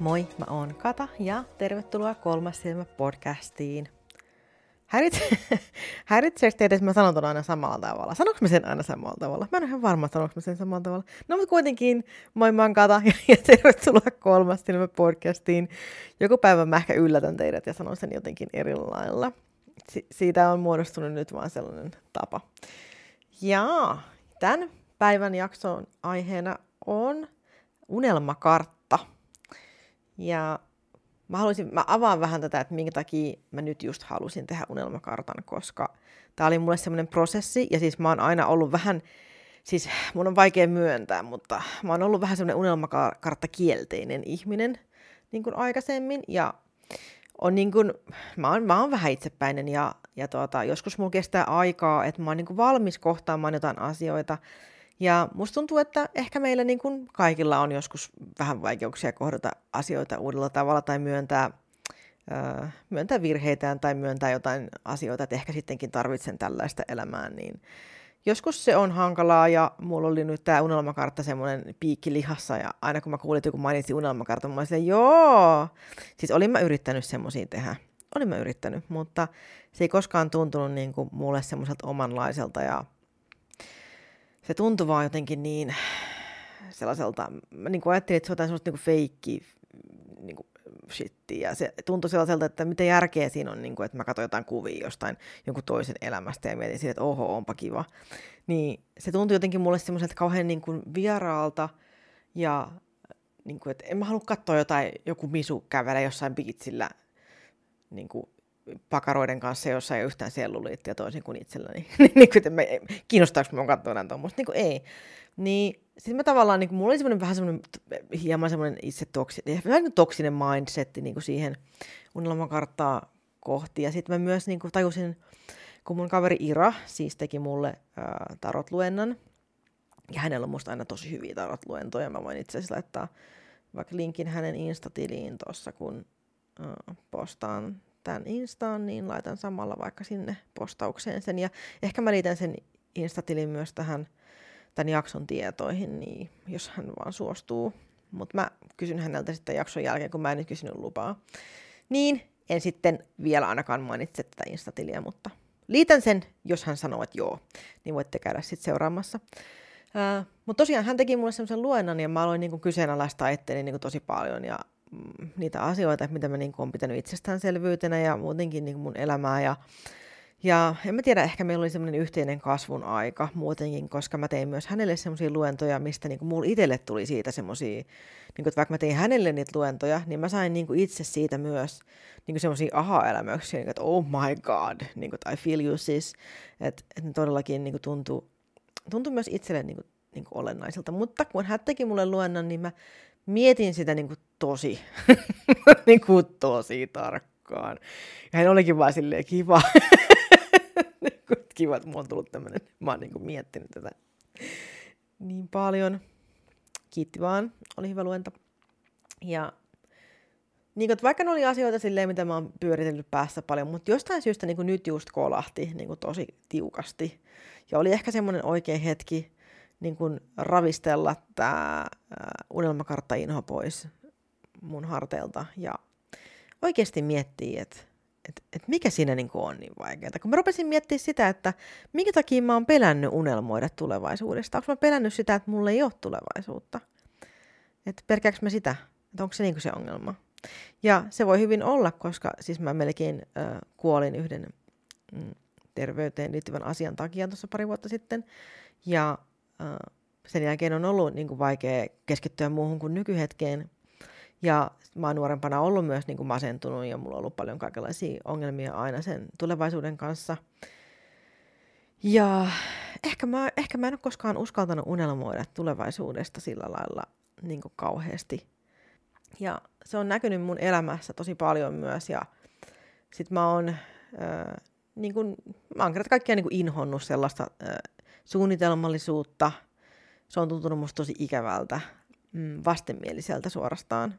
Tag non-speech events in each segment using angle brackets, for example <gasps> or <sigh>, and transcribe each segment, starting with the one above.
Moi, mä oon Kata ja tervetuloa Kolmas silmä podcastiin. <laughs> Häiritseekö teitä, että mä sanon ton aina samalla tavalla? Sanoinko mä sen aina samalla tavalla? Mä en ole ihan varma, sanoinko mä sen samalla tavalla. No mutta kuitenkin, moi mä oon Kata ja, <laughs> ja tervetuloa Kolmas silmä podcastiin. Joku päivä mä ehkä yllätän teidät ja sanon sen jotenkin eri lailla. Si- siitä on muodostunut nyt vaan sellainen tapa. Ja tämän päivän jakson aiheena on unelmakartta. Ja mä, haluaisin, mä avaan vähän tätä, että minkä takia mä nyt just halusin tehdä unelmakartan, koska tämä oli mulle semmoinen prosessi, ja siis mä oon aina ollut vähän, siis mun on vaikea myöntää, mutta mä oon ollut vähän semmoinen unelmakartta kielteinen ihminen niin kuin aikaisemmin, ja on niin kuin, mä, oon, mä oon vähän itsepäinen, ja, ja tuota, joskus mulla kestää aikaa, että mä oon niin kuin valmis kohtaamaan jotain asioita, ja musta tuntuu, että ehkä meillä niin kuin kaikilla on joskus vähän vaikeuksia kohdata asioita uudella tavalla tai myöntää, myöntää virheitään tai myöntää jotain asioita, että ehkä sittenkin tarvitsen tällaista elämää, niin joskus se on hankalaa ja mulla oli nyt tämä unelmakartta semmoinen piikki lihassa ja aina kun mä kuulin, että joku mainitsi unelmakartan, mä olin joo, siis olin mä yrittänyt semmoisia tehdä. Olin mä yrittänyt, mutta se ei koskaan tuntunut niin kuin mulle semmoiselta omanlaiselta ja se tuntui vaan jotenkin niin sellaiselta, mä niin kuin ajattelin, että se on semmoista niin feikki niin shittiä. Ja se tuntui sellaiselta, että mitä järkeä siinä on, niin kuin, että mä katsoin jotain kuvia jostain jonkun toisen elämästä ja mietin siitä, että oho, onpa kiva. Niin se tuntui jotenkin mulle semmoiselta kauhean niin kuin vieraalta ja niin kuin, että en mä halua katsoa jotain, joku misu kävelee jossain biitsillä niin kuin pakaroiden kanssa, jossa ei ole yhtään selluliittia toisin kuin itselläni. <laughs> niin kuin, mä, kiinnostaako mä katsoa näin tuommoista? Niin kuin ei. Niin sitten mä tavallaan, niin kuin, mulla oli semmoinen vähän semmoinen hieman semmoinen itse toksinen, niin toksinen mindsetti niin kuin siihen unelmakarttaa kohti. Ja sitten mä myös niin kuin, tajusin, kun mun kaveri Ira siis teki mulle ää, tarotluennan, ja hänellä on musta aina tosi hyviä tarotluentoja, mä voin itse asiassa laittaa vaikka linkin hänen instatiliin tuossa, kun postaan tämän Instaan, niin laitan samalla vaikka sinne postaukseen sen. Ja ehkä mä liitän sen Instatilin myös tähän tämän jakson tietoihin, niin jos hän vaan suostuu. Mutta mä kysyn häneltä sitten jakson jälkeen, kun mä en nyt kysynyt lupaa. Niin, en sitten vielä ainakaan mainitse tätä Instatiliä, mutta liitän sen, jos hän sanoo, että joo, niin voitte käydä sitten seuraamassa. Mutta tosiaan hän teki mulle semmoisen luennan ja mä aloin niinku kyseenalaistaa etteni niinku tosi paljon ja niitä asioita, mitä mä niin olen pitänyt itsestäänselvyytenä ja muutenkin niin mun elämää. Ja, ja en mä tiedä, ehkä meillä oli semmoinen yhteinen kasvun aika muutenkin, koska mä tein myös hänelle semmoisia luentoja, mistä niin mulla itselle tuli siitä semmoisia, niin kuin, että vaikka mä tein hänelle niitä luentoja, niin mä sain niin kuin itse siitä myös niin semmoisia aha-elämyksiä, niin kuin, että oh my god, niin kuin, I feel you sis, että, että ne todellakin niin kuin tuntuu, tuntuu myös itselle niin kuin, niin kuin olennaisilta. Mutta kun hän teki mulle luennon, niin mä mietin sitä niin kuin tosi, <laughs> niin kuin tosi tarkkaan. Ja hän olikin vaan silleen kiva. <laughs> Niinku, kiva, että mulla on tullut tämmöinen. Mä oon niin kuin miettinyt tätä niin paljon. Kiitti vaan, oli hyvä luento. Ja niin kuin, vaikka ne oli asioita silleen, mitä mä oon pyöritellyt päässä paljon, mutta jostain syystä niin kuin nyt just kolahti niin kuin tosi tiukasti. Ja oli ehkä semmoinen oikea hetki, niin kuin ravistella tämä unelmakartta inho pois mun harteilta ja oikeasti miettiä, että et, et mikä siinä niin on niin vaikeaa. Kun mä rupesin miettimään sitä, että minkä takia mä oon pelännyt unelmoida tulevaisuudesta. Onko mä pelännyt sitä, että mulla ei ole tulevaisuutta? Että pelkääkö mä sitä? Että onko se niin se ongelma? Ja se voi hyvin olla, koska siis mä melkein äh, kuolin yhden mm, terveyteen liittyvän asian takia tuossa pari vuotta sitten. Ja sen jälkeen on ollut niin kuin vaikea keskittyä muuhun kuin nykyhetkeen. Ja mä oon nuorempana ollut myös niin kuin masentunut ja mulla on ollut paljon kaikenlaisia ongelmia aina sen tulevaisuuden kanssa. Ja ehkä mä, ehkä mä en ole koskaan uskaltanut unelmoida tulevaisuudesta sillä lailla niin kuin kauheasti. Ja se on näkynyt mun elämässä tosi paljon myös. Ja sit mä oon, äh, niin kuin, mä oon kaikkia niin kuin inhonnut sellaista äh, suunnitelmallisuutta. Se on tuntunut musta tosi ikävältä, mm, vastenmieliseltä suorastaan.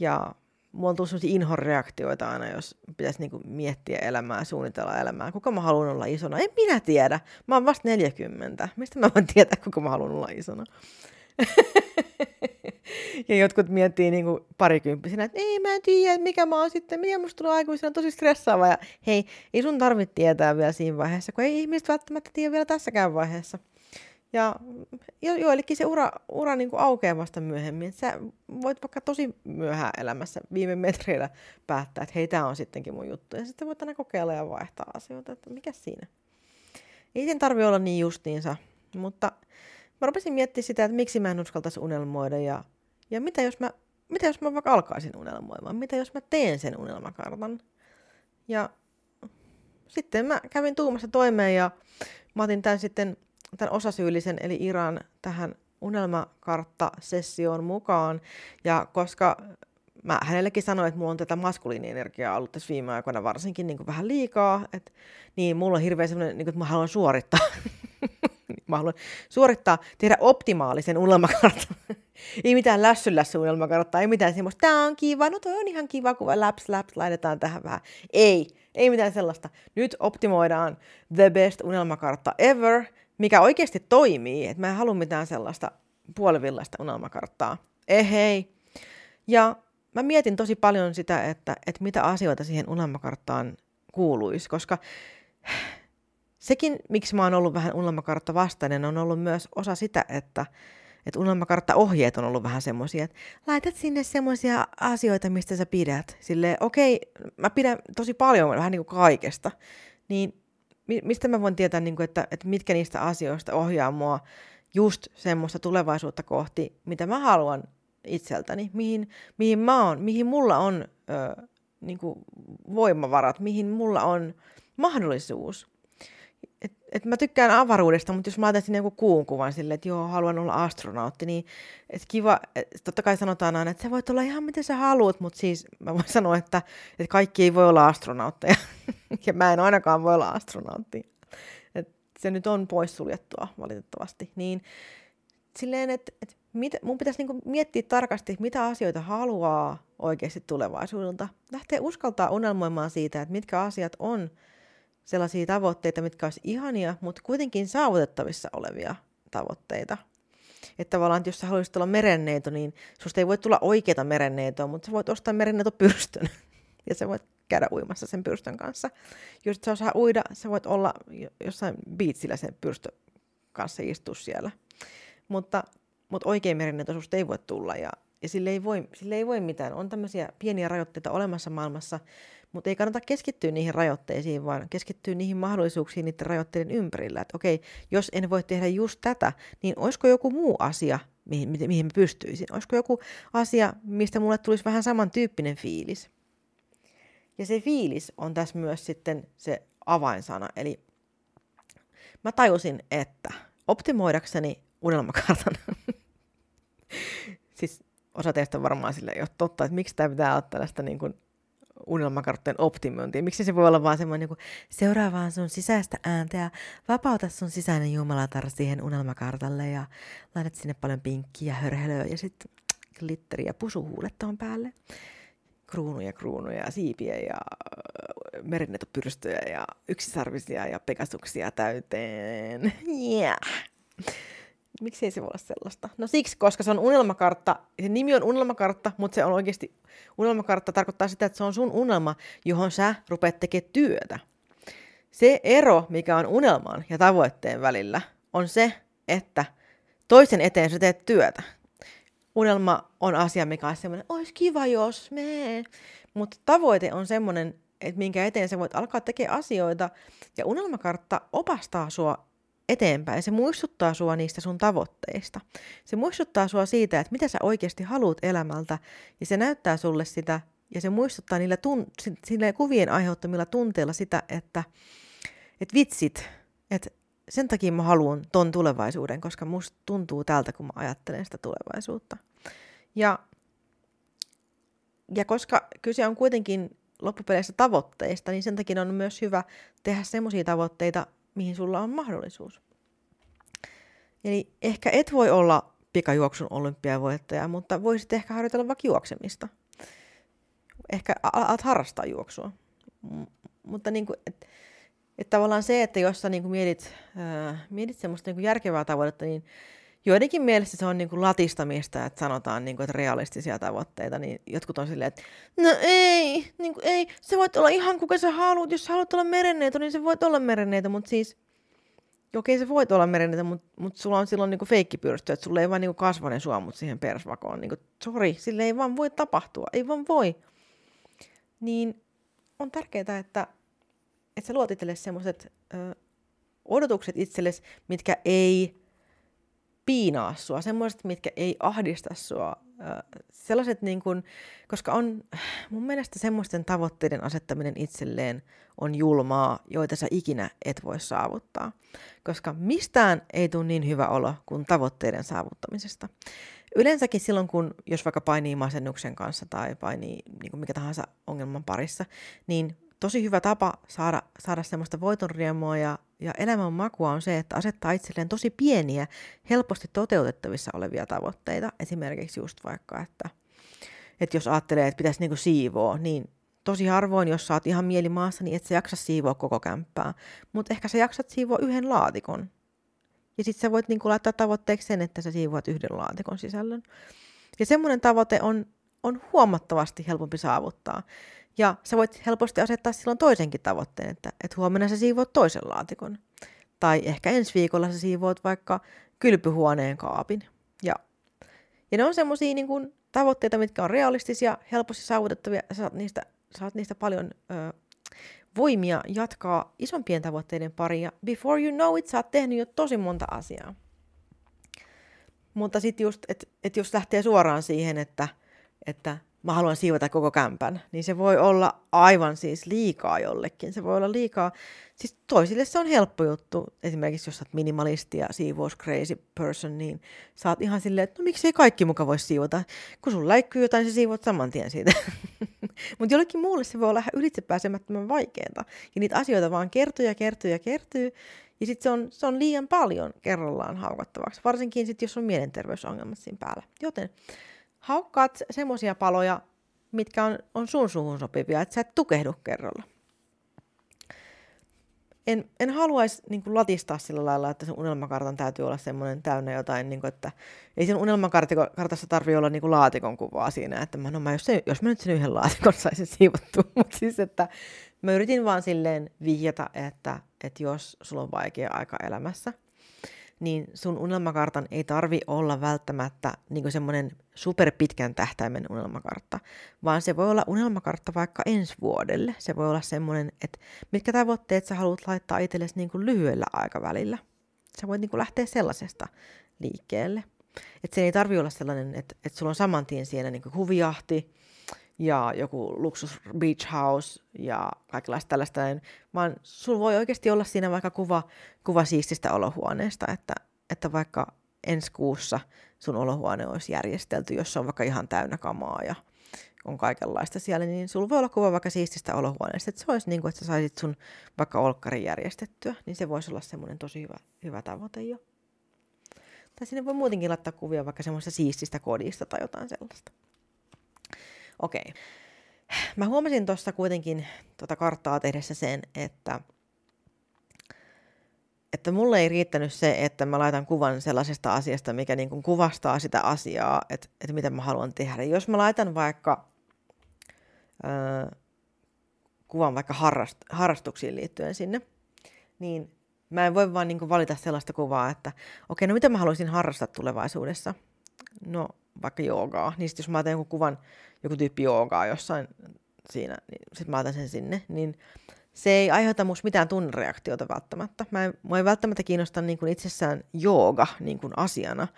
Ja mulla on tullut sellaisia inhoreaktioita aina, jos pitäisi niinku miettiä elämää, suunnitella elämää. Kuka mä haluan olla isona? En minä tiedä. Mä oon vasta 40. Mistä mä voin tietää, kuka mä haluan olla isona? Ja jotkut miettii niin kuin parikymppisenä, että ei mä en tiedä, mikä mä oon sitten, miten musta tulee aikuisena tosi stressaava. Ja hei, ei sun tarvitse tietää vielä siinä vaiheessa, kun ei ihmiset välttämättä tiedä vielä tässäkään vaiheessa. Ja jo, joillekin se ura, ura niin kuin aukeaa vasta myöhemmin. Sä voit vaikka tosi myöhään elämässä viime metreillä päättää, että hei, tämä on sittenkin mun juttu. Ja sitten voit aina kokeilla ja vaihtaa asioita, että mikä siinä. Ei sen tarvi olla niin justiinsa, mutta mä rupesin miettimään sitä, että miksi mä en uskaltaisi unelmoida ja, ja mitä, jos mä, mitä jos mä vaikka alkaisin unelmoimaan, mitä jos mä teen sen unelmakartan. Ja sitten mä kävin tuumassa toimeen ja mä otin tämän sitten tämän osasyyllisen eli Iran tähän unelmakartta-sessioon mukaan. Ja koska mä hänellekin sanoin, että mulla on tätä maskuliinienergiaa ollut tässä viime aikoina varsinkin niin kuin vähän liikaa, että, niin mulla on hirveän semmoinen, niin kuin, että mä haluan suorittaa. <laughs> mä haluan suorittaa, tehdä optimaalisen unelmakartan. <laughs> ei mitään lässy lässy unelmakarttaa, ei mitään semmoista, tää on kiva, no toi on ihan kiva, kun läps läps laitetaan tähän vähän. Ei, ei mitään sellaista. Nyt optimoidaan the best unelmakartta ever, mikä oikeasti toimii. Että mä en halua mitään sellaista puolivillaista unelmakarttaa. Ehei. Eh, ja mä mietin tosi paljon sitä, että, että mitä asioita siihen unelmakarttaan kuuluisi, koska sekin, miksi mä oon ollut vähän unelmakartta vastainen, on ollut myös osa sitä, että, että unelmakartta-ohjeet on ollut vähän semmoisia, että laitat sinne semmoisia asioita, mistä sä pidät. Silleen, okei, mä pidän tosi paljon vähän niin kuin kaikesta. Niin mistä mä voin tietää, niin kuin, että, että mitkä niistä asioista ohjaa mua just semmoista tulevaisuutta kohti, mitä mä haluan itseltäni, mihin, mihin mä oon, mihin mulla on ö, niin kuin voimavarat, mihin mulla on mahdollisuus. Et, et mä tykkään avaruudesta, mutta jos mä ajattelen sinne joku kuun kuvan silleen, että joo, haluan olla astronautti, niin et kiva, et totta kai sanotaan aina, että sä voit olla ihan miten sä haluat, mutta siis mä voin sanoa, että, että kaikki ei voi olla astronautteja. <laughs> ja mä en ainakaan voi olla astronautti. Et se nyt on poissuljettua valitettavasti. Niin silleen, että, että mit, mun pitäisi niinku miettiä tarkasti, mitä asioita haluaa oikeasti tulevaisuudelta. Lähtee uskaltaa unelmoimaan siitä, että mitkä asiat on sellaisia tavoitteita, mitkä olisi ihania, mutta kuitenkin saavutettavissa olevia tavoitteita. Että tavallaan, että jos sä haluaisit olla merenneito, niin susta ei voi tulla oikeita merenneitoa, mutta sä voit ostaa merenneitopyrstön. <laughs> ja sä voit käydä uimassa sen pyrstön kanssa. Jos sä osaa uida, sä voit olla jossain biitsillä sen pyrstön kanssa istua siellä. Mutta, mutta oikein merenneito susta ei voi tulla ja, ja sille, ei voi, sille ei voi mitään. On tämmöisiä pieniä rajoitteita olemassa maailmassa, mutta ei kannata keskittyä niihin rajoitteisiin, vaan keskittyä niihin mahdollisuuksiin niiden rajoitteiden ympärillä. Että okei, jos en voi tehdä just tätä, niin olisiko joku muu asia, mihin, mihin mä pystyisin? Olisiko joku asia, mistä mulle tulisi vähän samantyyppinen fiilis? Ja se fiilis on tässä myös sitten se avainsana. Eli mä tajusin, että optimoidakseni unelmakartan, <laughs> siis osa teistä varmaan sille ei ole totta, että miksi tämä pitää olla tällaista niin kuin unelmakarttojen optimointia. Miksi se voi olla vaan semmoinen niin seuraa vaan sun sisäistä ääntä ja vapauta sun sisäinen jumalatar siihen unelmakartalle ja laitat sinne paljon pinkkiä, hörhelöä ja sitten glitteriä pusuhuulet tuon päälle. Kruunuja, kruunuja, siipiä ja äh, merennetopyrstöjä ja yksisarvisia ja pekastuksia täyteen. Yeah. Miksi ei se voi olla sellaista? No siksi, koska se on unelmakartta. Se nimi on unelmakartta, mutta se on oikeasti, unelmakartta tarkoittaa sitä, että se on sun unelma, johon sä rupeat tekemään työtä. Se ero, mikä on unelman ja tavoitteen välillä, on se, että toisen eteen sä teet työtä. Unelma on asia, mikä on semmoinen, olisi kiva jos me. Mutta tavoite on semmoinen, että minkä eteen sä voit alkaa tekemään asioita. Ja unelmakartta opastaa sua eteenpäin. Se muistuttaa sua niistä sun tavoitteista. Se muistuttaa sua siitä, että mitä sä oikeasti haluat elämältä, ja se näyttää sulle sitä, ja se muistuttaa niillä tun- sille kuvien aiheuttamilla tunteilla sitä, että, että vitsit, että sen takia mä haluan ton tulevaisuuden, koska musta tuntuu tältä, kun mä ajattelen sitä tulevaisuutta. Ja, ja koska kyse on kuitenkin loppupeleissä tavoitteista, niin sen takia on myös hyvä tehdä semmoisia tavoitteita, mihin sulla on mahdollisuus. Eli ehkä et voi olla pikajuoksun olympiavoittaja, mutta voisit ehkä harjoitella vaikka juoksemista. Ehkä alat harrastaa juoksua. M- mutta niin kuin, et, et tavallaan se, että jos sä niin kuin mietit, äh, mietit semmoista niin kuin järkevää tavoitetta, niin joidenkin mielestä se on niin kuin latistamista, että sanotaan, niin kuin, että realistisia tavoitteita, niin jotkut on silleen, että no ei, niin kuin, ei, se voit olla ihan kuka sä haluat, jos sä haluat olla merenneito, niin se voit olla merenneito, mutta siis, okei se voit olla merenneito, mutta, mutta sulla on silloin niin feikkipyrstö, että sulla ei vaan niin kasva ne suomut siihen persvakoon, niin kuin, sorry, sille ei vaan voi tapahtua, ei vaan voi. Niin on tärkeää, että, että sä luot itsellesi semmoiset odotukset itsellesi, mitkä ei piinaa sua, semmoiset, mitkä ei ahdista sua. Sellaiset niin kuin, koska on mun mielestä semmoisten tavoitteiden asettaminen itselleen on julmaa, joita sä ikinä et voi saavuttaa. Koska mistään ei tule niin hyvä olo kuin tavoitteiden saavuttamisesta. Yleensäkin silloin, kun jos vaikka painii masennuksen kanssa tai painii niin kuin mikä tahansa ongelman parissa, niin tosi hyvä tapa saada, saada semmoista voitonriemua ja, ja elämän makua on se, että asettaa itselleen tosi pieniä, helposti toteutettavissa olevia tavoitteita. Esimerkiksi just vaikka, että, että jos ajattelee, että pitäisi niinku siivoa, niin tosi harvoin, jos saat ihan mielimaassa, niin et sä jaksa siivoa koko kämppää. Mutta ehkä sä jaksat siivoa yhden laatikon. Ja sitten sä voit niinku laittaa tavoitteeksi sen, että sä siivoat yhden laatikon sisällön. Ja semmoinen tavoite on, on huomattavasti helpompi saavuttaa. Ja sä voit helposti asettaa silloin toisenkin tavoitteen, että, että huomenna sä siivoat toisen laatikon. Tai ehkä ensi viikolla sä siivoat vaikka kylpyhuoneen kaapin. Ja, ja ne on semmoisia niin kuin, tavoitteita, mitkä on realistisia, helposti saavutettavia, sä saat niistä, saat niistä paljon ö, voimia jatkaa isompien tavoitteiden pariin. Ja before you know it, sä oot tehnyt jo tosi monta asiaa. Mutta sitten just, että et jos lähtee suoraan siihen, että, että mä haluan siivota koko kämpän, niin se voi olla aivan siis liikaa jollekin. Se voi olla liikaa, siis toisille se on helppo juttu. Esimerkiksi jos sä oot minimalisti ja siivous crazy person, niin oot ihan silleen, että no miksei kaikki muka voi siivota. Kun sun läikkyy jotain, sä siivot saman tien siitä. <laughs> Mutta jollekin muulle se voi olla ylitse pääsemättömän vaikeaa. Ja niitä asioita vaan kertyy ja kertyy ja kertyy. Ja sitten se on, se on liian paljon kerrallaan haukattavaksi, varsinkin sitten jos on mielenterveysongelmat siinä päällä. Joten haukkaat semmoisia paloja, mitkä on, on sun suhun sopivia, että sä et tukehdu kerralla. En, en haluaisi niin kuin, latistaa sillä lailla, että sun unelmakartan täytyy olla semmoinen täynnä jotain, niin kuin, että ei sen unelmakartassa tarvi olla niin kuin, laatikon kuvaa siinä, että mä, no, mä jos, se, jos mä nyt sen yhden laatikon saisin siivottua, <laughs> mutta siis, että mä yritin vaan silleen vihjata, että, että jos sulla on vaikea aika elämässä – niin sun unelmakartan ei tarvi olla välttämättä niin semmoinen superpitkän tähtäimen unelmakartta, vaan se voi olla unelmakartta vaikka ensi vuodelle. Se voi olla semmoinen, että mitkä tavoitteet sä haluat laittaa itsellesi niin kuin lyhyellä aikavälillä. Sä voit niin kuin lähteä sellaisesta liikkeelle. Että se ei tarvi olla sellainen, että, että sulla on saman tien siinä niin kuin huvijahti, ja joku luksus beach house ja kaikenlaista tällaista, vaan sulla voi oikeasti olla siinä vaikka kuva, kuva siististä olohuoneesta, että, että vaikka ensi kuussa sun olohuone olisi järjestelty, jossa on vaikka ihan täynnä kamaa ja on kaikenlaista siellä, niin sulla voi olla kuva vaikka siististä olohuoneesta, että se olisi niin kuin, että sä saisit sun vaikka olkkarin järjestettyä, niin se voisi olla semmoinen tosi hyvä, hyvä tavoite jo. Tai sinne voi muutenkin laittaa kuvia vaikka semmoista siististä kodista tai jotain sellaista. Okei. Okay. Mä huomasin tuossa kuitenkin tuota karttaa tehdessä sen, että, että mulle ei riittänyt se, että mä laitan kuvan sellaisesta asiasta, mikä niin kuin kuvastaa sitä asiaa, että, että mitä mä haluan tehdä. Jos mä laitan vaikka äh, kuvan vaikka harrast, harrastuksiin liittyen sinne, niin mä en voi vaan niin kuin valita sellaista kuvaa, että okei, no mitä mä haluaisin harrastaa tulevaisuudessa. No vaikka joogaa, niin sitten jos mä otan joku kuvan, joku tyyppi joogaa jossain siinä, niin sitten mä otan sen sinne, niin se ei aiheuta musta mitään tunnereaktiota välttämättä. Mä en, mua ei välttämättä kiinnosta niin kuin itsessään jooga niin kuin asiana,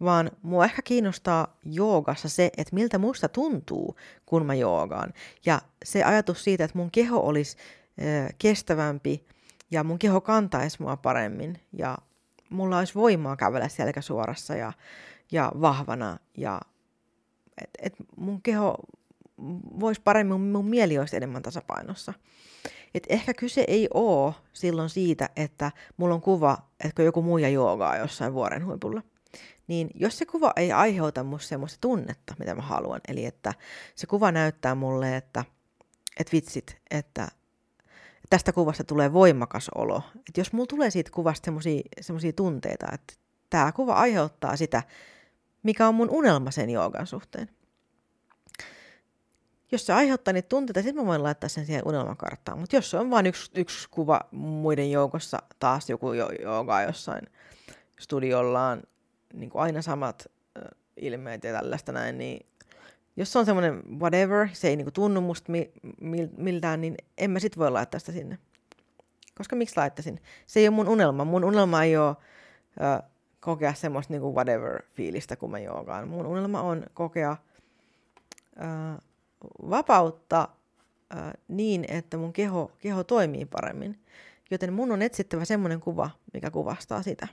vaan mua ehkä kiinnostaa joogassa se, että miltä musta tuntuu, kun mä joogaan. Ja se ajatus siitä, että mun keho olisi äh, kestävämpi ja mun keho kantaisi mua paremmin ja mulla olisi voimaa kävellä selkä suorassa ja ja vahvana ja et, et mun keho voisi paremmin, mun mieli olisi enemmän tasapainossa. Et ehkä kyse ei ole silloin siitä, että mulla on kuva, että joku muija joogaa jossain vuoren huipulla. Niin jos se kuva ei aiheuta musta semmoista tunnetta, mitä mä haluan, eli että se kuva näyttää mulle, että, että vitsit, että tästä kuvasta tulee voimakas olo. Että jos mulla tulee siitä kuvasta semmoisia tunteita, että tämä kuva aiheuttaa sitä, mikä on mun unelma sen joogan suhteen. Jos se aiheuttaa niitä tunteita, sitten mä voin laittaa sen siihen unelmakarttaan. Mutta jos se on vain yksi, yksi kuva muiden joukossa, taas joku jooga jossain studiollaan, niin kuin aina samat äh, ilmeet ja tällaista näin, niin jos se on semmoinen whatever, se ei niinku tunnu musta mi- mi- miltään, niin en mä sit voi laittaa sitä sinne. Koska miksi laittaisin? Se ei ole mun unelma. Mun unelma ei ole ö, kokea semmoista niinku whatever-fiilistä, kun mä joogaan. Mun unelma on kokea ö, vapautta ö, niin, että mun keho, keho toimii paremmin. Joten mun on etsittävä semmoinen kuva, mikä kuvastaa sitä.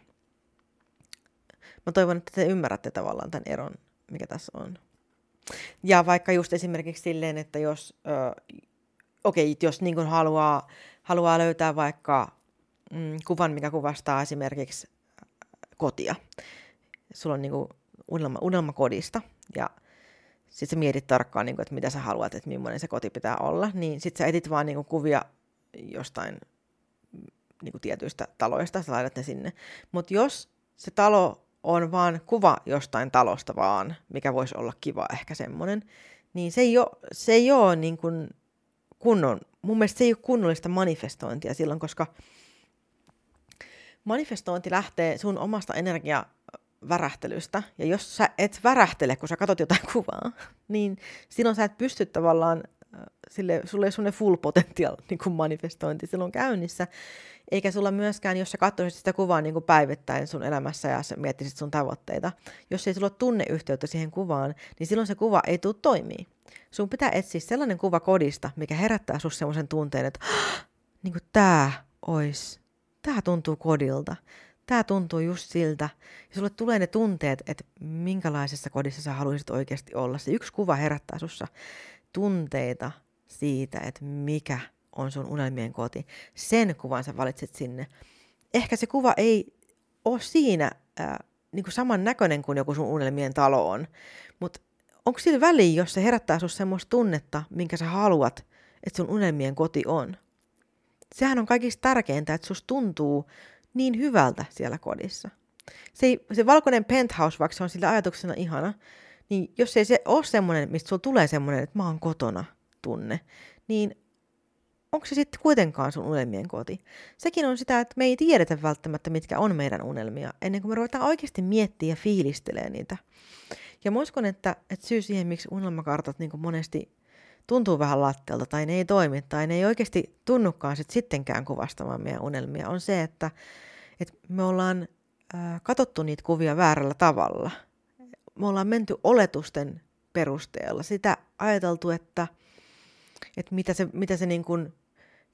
Mä toivon, että te ymmärrätte tavallaan tämän eron, mikä tässä on. Ja vaikka just esimerkiksi silleen, että jos, okei, okay, jos niin haluaa, haluaa löytää vaikka mm, kuvan, mikä kuvastaa esimerkiksi kotia. Sulla on niin kuin unelma, unelma kodista ja sitten sä mietit tarkkaan, niin kuin, että mitä sä haluat, että millainen se koti pitää olla, niin sitten sä etit vaan niin kuin, kuvia jostain niin kuin tietyistä taloista, sä laitat ne sinne. Mutta jos se talo on vaan kuva jostain talosta vaan, mikä voisi olla kiva ehkä semmoinen, niin se ei ole, se ei ole niin kuin kunnon, mun mielestä se ei ole kunnollista manifestointia silloin, koska manifestointi lähtee sun omasta energiavärähtelystä, ja jos sä et värähtele, kun sä katsot jotain kuvaa, <laughs> niin silloin sä et pysty tavallaan, äh, sille, sulle ei full potential niin kuin manifestointi silloin käynnissä, eikä sulla myöskään, jos sä katsoisit sitä kuvaa niin kuin päivittäin sun elämässä ja sä miettisit sun tavoitteita, jos ei sulla ole tunneyhteyttä siihen kuvaan, niin silloin se kuva ei tule toimii. Sun pitää etsiä sellainen kuva kodista, mikä herättää sus semmoisen tunteen, että <gasps> niin kuin tää ois, tää tuntuu kodilta. Tää tuntuu just siltä. Ja sulle tulee ne tunteet, että minkälaisessa kodissa sä haluaisit oikeasti olla. Se yksi kuva herättää sussa tunteita siitä, että mikä on sun unelmien koti. Sen kuvan sä valitset sinne. Ehkä se kuva ei ole siinä äh, niin kuin saman näköinen kuin joku sun unelmien talo on, mutta onko sillä väliä, jos se herättää sun semmoista tunnetta, minkä sä haluat, että sun unelmien koti on? Sehän on kaikista tärkeintä, että susta tuntuu niin hyvältä siellä kodissa. Se, se valkoinen penthouse, vaikka se on sillä ajatuksena ihana, niin jos ei se ole semmoinen, mistä sulla tulee semmoinen, että mä oon kotona tunne, niin onko se sitten kuitenkaan sun unelmien koti? Sekin on sitä, että me ei tiedetä välttämättä, mitkä on meidän unelmia, ennen kuin me ruvetaan oikeasti miettiä ja fiilistelee niitä. Ja mä uskon, että, että syy siihen, miksi unelmakartat niin monesti tuntuu vähän latteelta tai ne ei toimi tai ne ei oikeasti tunnukaan sit sittenkään kuvastamaan meidän unelmia, on se, että, että me ollaan äh, katsottu niitä kuvia väärällä tavalla. Me ollaan menty oletusten perusteella. Sitä ajateltu, että, että mitä se, mitä se niin kuin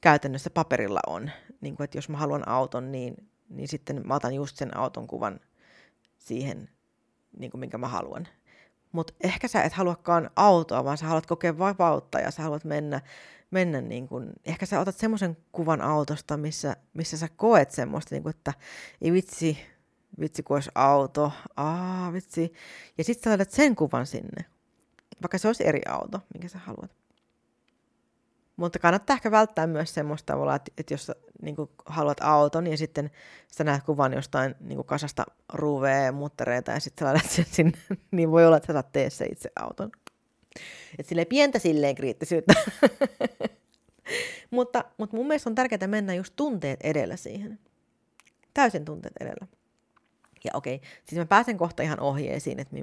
käytännössä paperilla on. Niin kuin, että jos mä haluan auton, niin, niin sitten mä otan just sen auton kuvan siihen, niin kuin minkä mä haluan. Mutta ehkä sä et haluakaan autoa, vaan sä haluat kokea vapautta ja sä haluat mennä, mennä niin kuin, ehkä sä otat semmoisen kuvan autosta, missä, missä sä koet semmoista, niin kuin, että ei vitsi, vitsi kun olisi auto, aa vitsi. Ja sitten sä laitat sen kuvan sinne, vaikka se olisi eri auto, minkä sä haluat. Mutta kannattaa ehkä välttää myös semmoista tavalla, että, että jos niin haluat auton ja sitten sä näet kuvan jostain niin kasasta ruuvea ja muttereita ja sitten sä laitat sen sinne, <laughs> niin voi olla, että sä saat tee se itse auton. Et silleen pientä silleen kriittisyyttä. <laughs> mutta, mutta mun mielestä on tärkeää mennä just tunteet edellä siihen. Täysin tunteet edellä. Ja okei, siis mä pääsen kohta ihan ohjeisiin, että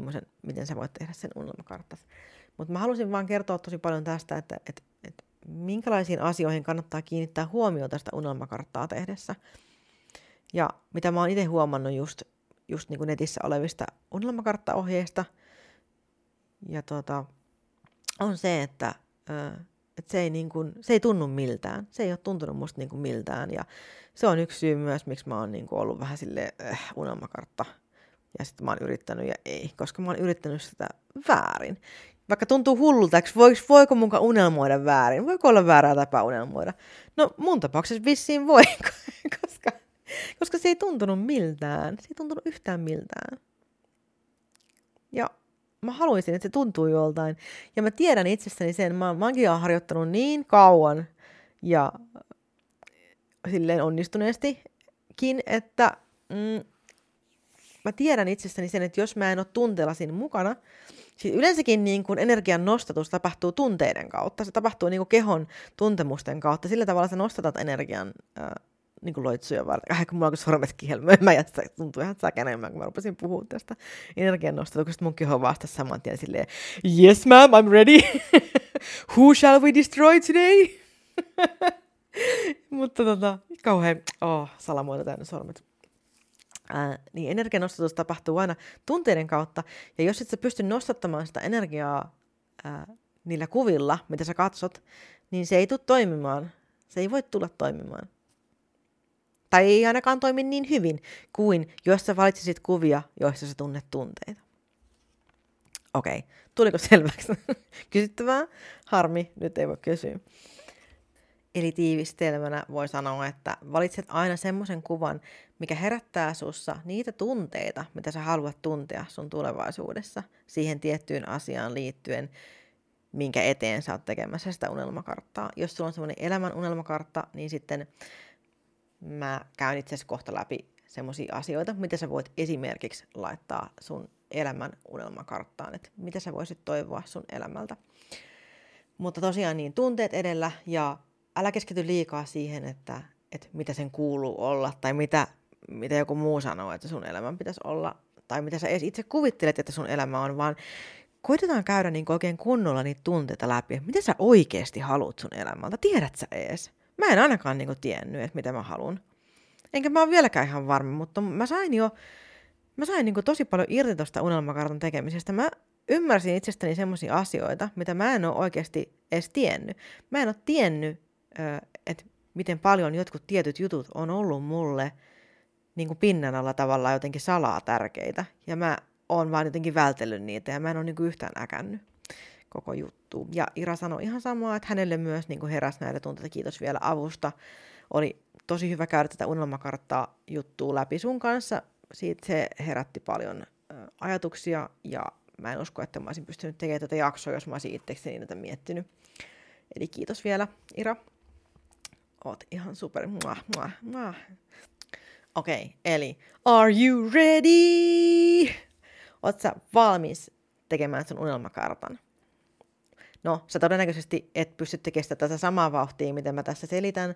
miten sä voit tehdä sen unelmakarttas. Mutta mä halusin vaan kertoa tosi paljon tästä, että, että minkälaisiin asioihin kannattaa kiinnittää huomiota sitä unelmakarttaa tehdessä. Ja mitä mä oon itse huomannut just, just niin kuin netissä olevista unelmakarttaohjeista, ja tota, on se, että, että se, ei niin kuin, se ei tunnu miltään. Se ei ole tuntunut musta niin kuin miltään. Ja se on yksi syy myös, miksi mä oon niin kuin ollut vähän sille äh, unelmakartta. Ja sitten mä oon yrittänyt ja ei, koska mä oon yrittänyt sitä väärin vaikka tuntuu hullulta, voiko, voiko munka unelmoida väärin? Voiko olla väärää tapa unelmoida? No mun tapauksessa vissiin voi, <laughs> koska, koska se ei tuntunut miltään. Se ei tuntunut yhtään miltään. Ja mä haluaisin, että se tuntuu joltain. Ja mä tiedän itsestäni sen, mä, mä oonkin harjoittanut niin kauan ja silleen onnistuneestikin, että mm, mä tiedän itsestäni sen, että jos mä en ole tunteella siinä mukana, siis yleensäkin niin kuin energian nostatus tapahtuu tunteiden kautta, se tapahtuu niin kuin kehon tuntemusten kautta, sillä tavalla sä nostatat energian äh, niin kuin loitsuja varten. Ai, kun mulla on sormet kihelmöi, mä jättä, tuntuu ihan säkenemmän, kun mä rupesin puhua tästä energiannostatuksesta. Mun keho vastasi saman tien silleen, yes ma'am, I'm ready. <laughs> Who shall we destroy today? <laughs> Mutta tota, kauhean, oh, salamoita täynnä sormet. Ää, niin energianostatus tapahtuu aina tunteiden kautta, ja jos et sä pysty nostattamaan sitä energiaa ää, niillä kuvilla, mitä sä katsot, niin se ei tule toimimaan. Se ei voi tulla toimimaan. Tai ei ainakaan toimi niin hyvin kuin jos sä valitsisit kuvia, joissa sä tunnet tunteita. Okei, okay. tuliko selväksi? <laughs> Kysyttävää? Harmi, nyt ei voi kysyä. Eli tiivistelmänä voi sanoa, että valitset aina semmoisen kuvan, mikä herättää sussa niitä tunteita, mitä sä haluat tuntea sun tulevaisuudessa siihen tiettyyn asiaan liittyen, minkä eteen sä oot tekemässä sitä unelmakarttaa. Jos sulla on semmoinen elämän unelmakartta, niin sitten mä käyn itse asiassa kohta läpi semmoisia asioita, mitä sä voit esimerkiksi laittaa sun elämän unelmakarttaan, että mitä sä voisit toivoa sun elämältä. Mutta tosiaan niin tunteet edellä ja älä keskity liikaa siihen, että, että mitä sen kuuluu olla tai mitä, mitä joku muu sanoo, että sun elämän pitäisi olla tai mitä sä edes itse kuvittelet, että sun elämä on, vaan koitetaan käydä niin oikein kunnolla niitä tunteita läpi, mitä sä oikeasti haluat sun elämältä, tiedät sä ees? Mä en ainakaan niin tiennyt, että mitä mä haluan. Enkä mä ole vieläkään ihan varma, mutta mä sain jo, mä sain niin tosi paljon irti tuosta unelmakartan tekemisestä. Mä ymmärsin itsestäni semmoisia asioita, mitä mä en ole oikeasti edes tiennyt. Mä en ole tiennyt, että miten paljon jotkut tietyt jutut on ollut mulle niin kuin pinnan alla tavallaan jotenkin salaa tärkeitä. Ja mä oon vaan jotenkin vältellyt niitä ja mä en ole niin yhtään äkännyt koko juttu. Ja Ira sanoi ihan samaa, että hänelle myös niin heräsi näitä tunteita. Kiitos vielä avusta. Oli tosi hyvä käydä tätä unelmakarttaa juttua läpi sun kanssa. Siitä se herätti paljon ajatuksia ja mä en usko, että mä olisin pystynyt tekemään tätä jaksoa, jos mä olisin itsekseni tätä miettinyt. Eli kiitos vielä, Ira. Oot ihan super. Mua, mua, mua. Okei, okay, eli are you ready? Oot sä valmis tekemään sun unelmakartan? No, sä todennäköisesti et pysty tekemään tätä samaa vauhtia, mitä mä tässä selitän,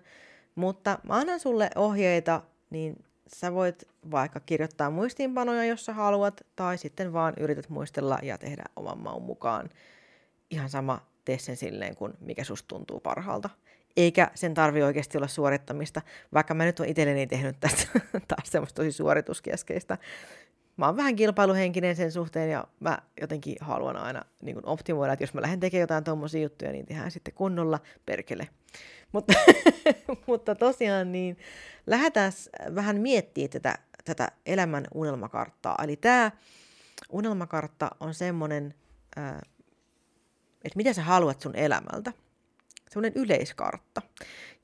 mutta mä annan sulle ohjeita, niin sä voit vaikka kirjoittaa muistiinpanoja, jos sä haluat, tai sitten vaan yrität muistella ja tehdä oman maun mukaan. Ihan sama, tee sen silleen, kun mikä susta tuntuu parhaalta. Eikä sen tarvi oikeasti olla suorittamista, vaikka mä nyt oon itselleni tehnyt tästä <laughs> taas semmoista tosi suorituskeskeistä mä oon vähän kilpailuhenkinen sen suhteen ja mä jotenkin haluan aina niin kuin optimoida, että jos mä lähden tekemään jotain tommosia juttuja, niin tehdään sitten kunnolla perkele. <laughs> Mutta, mutta tosiaan niin lähdetään vähän miettimään tätä, tätä elämän unelmakarttaa. Eli tämä unelmakartta on semmoinen, että mitä sä haluat sun elämältä. Semmoinen yleiskartta.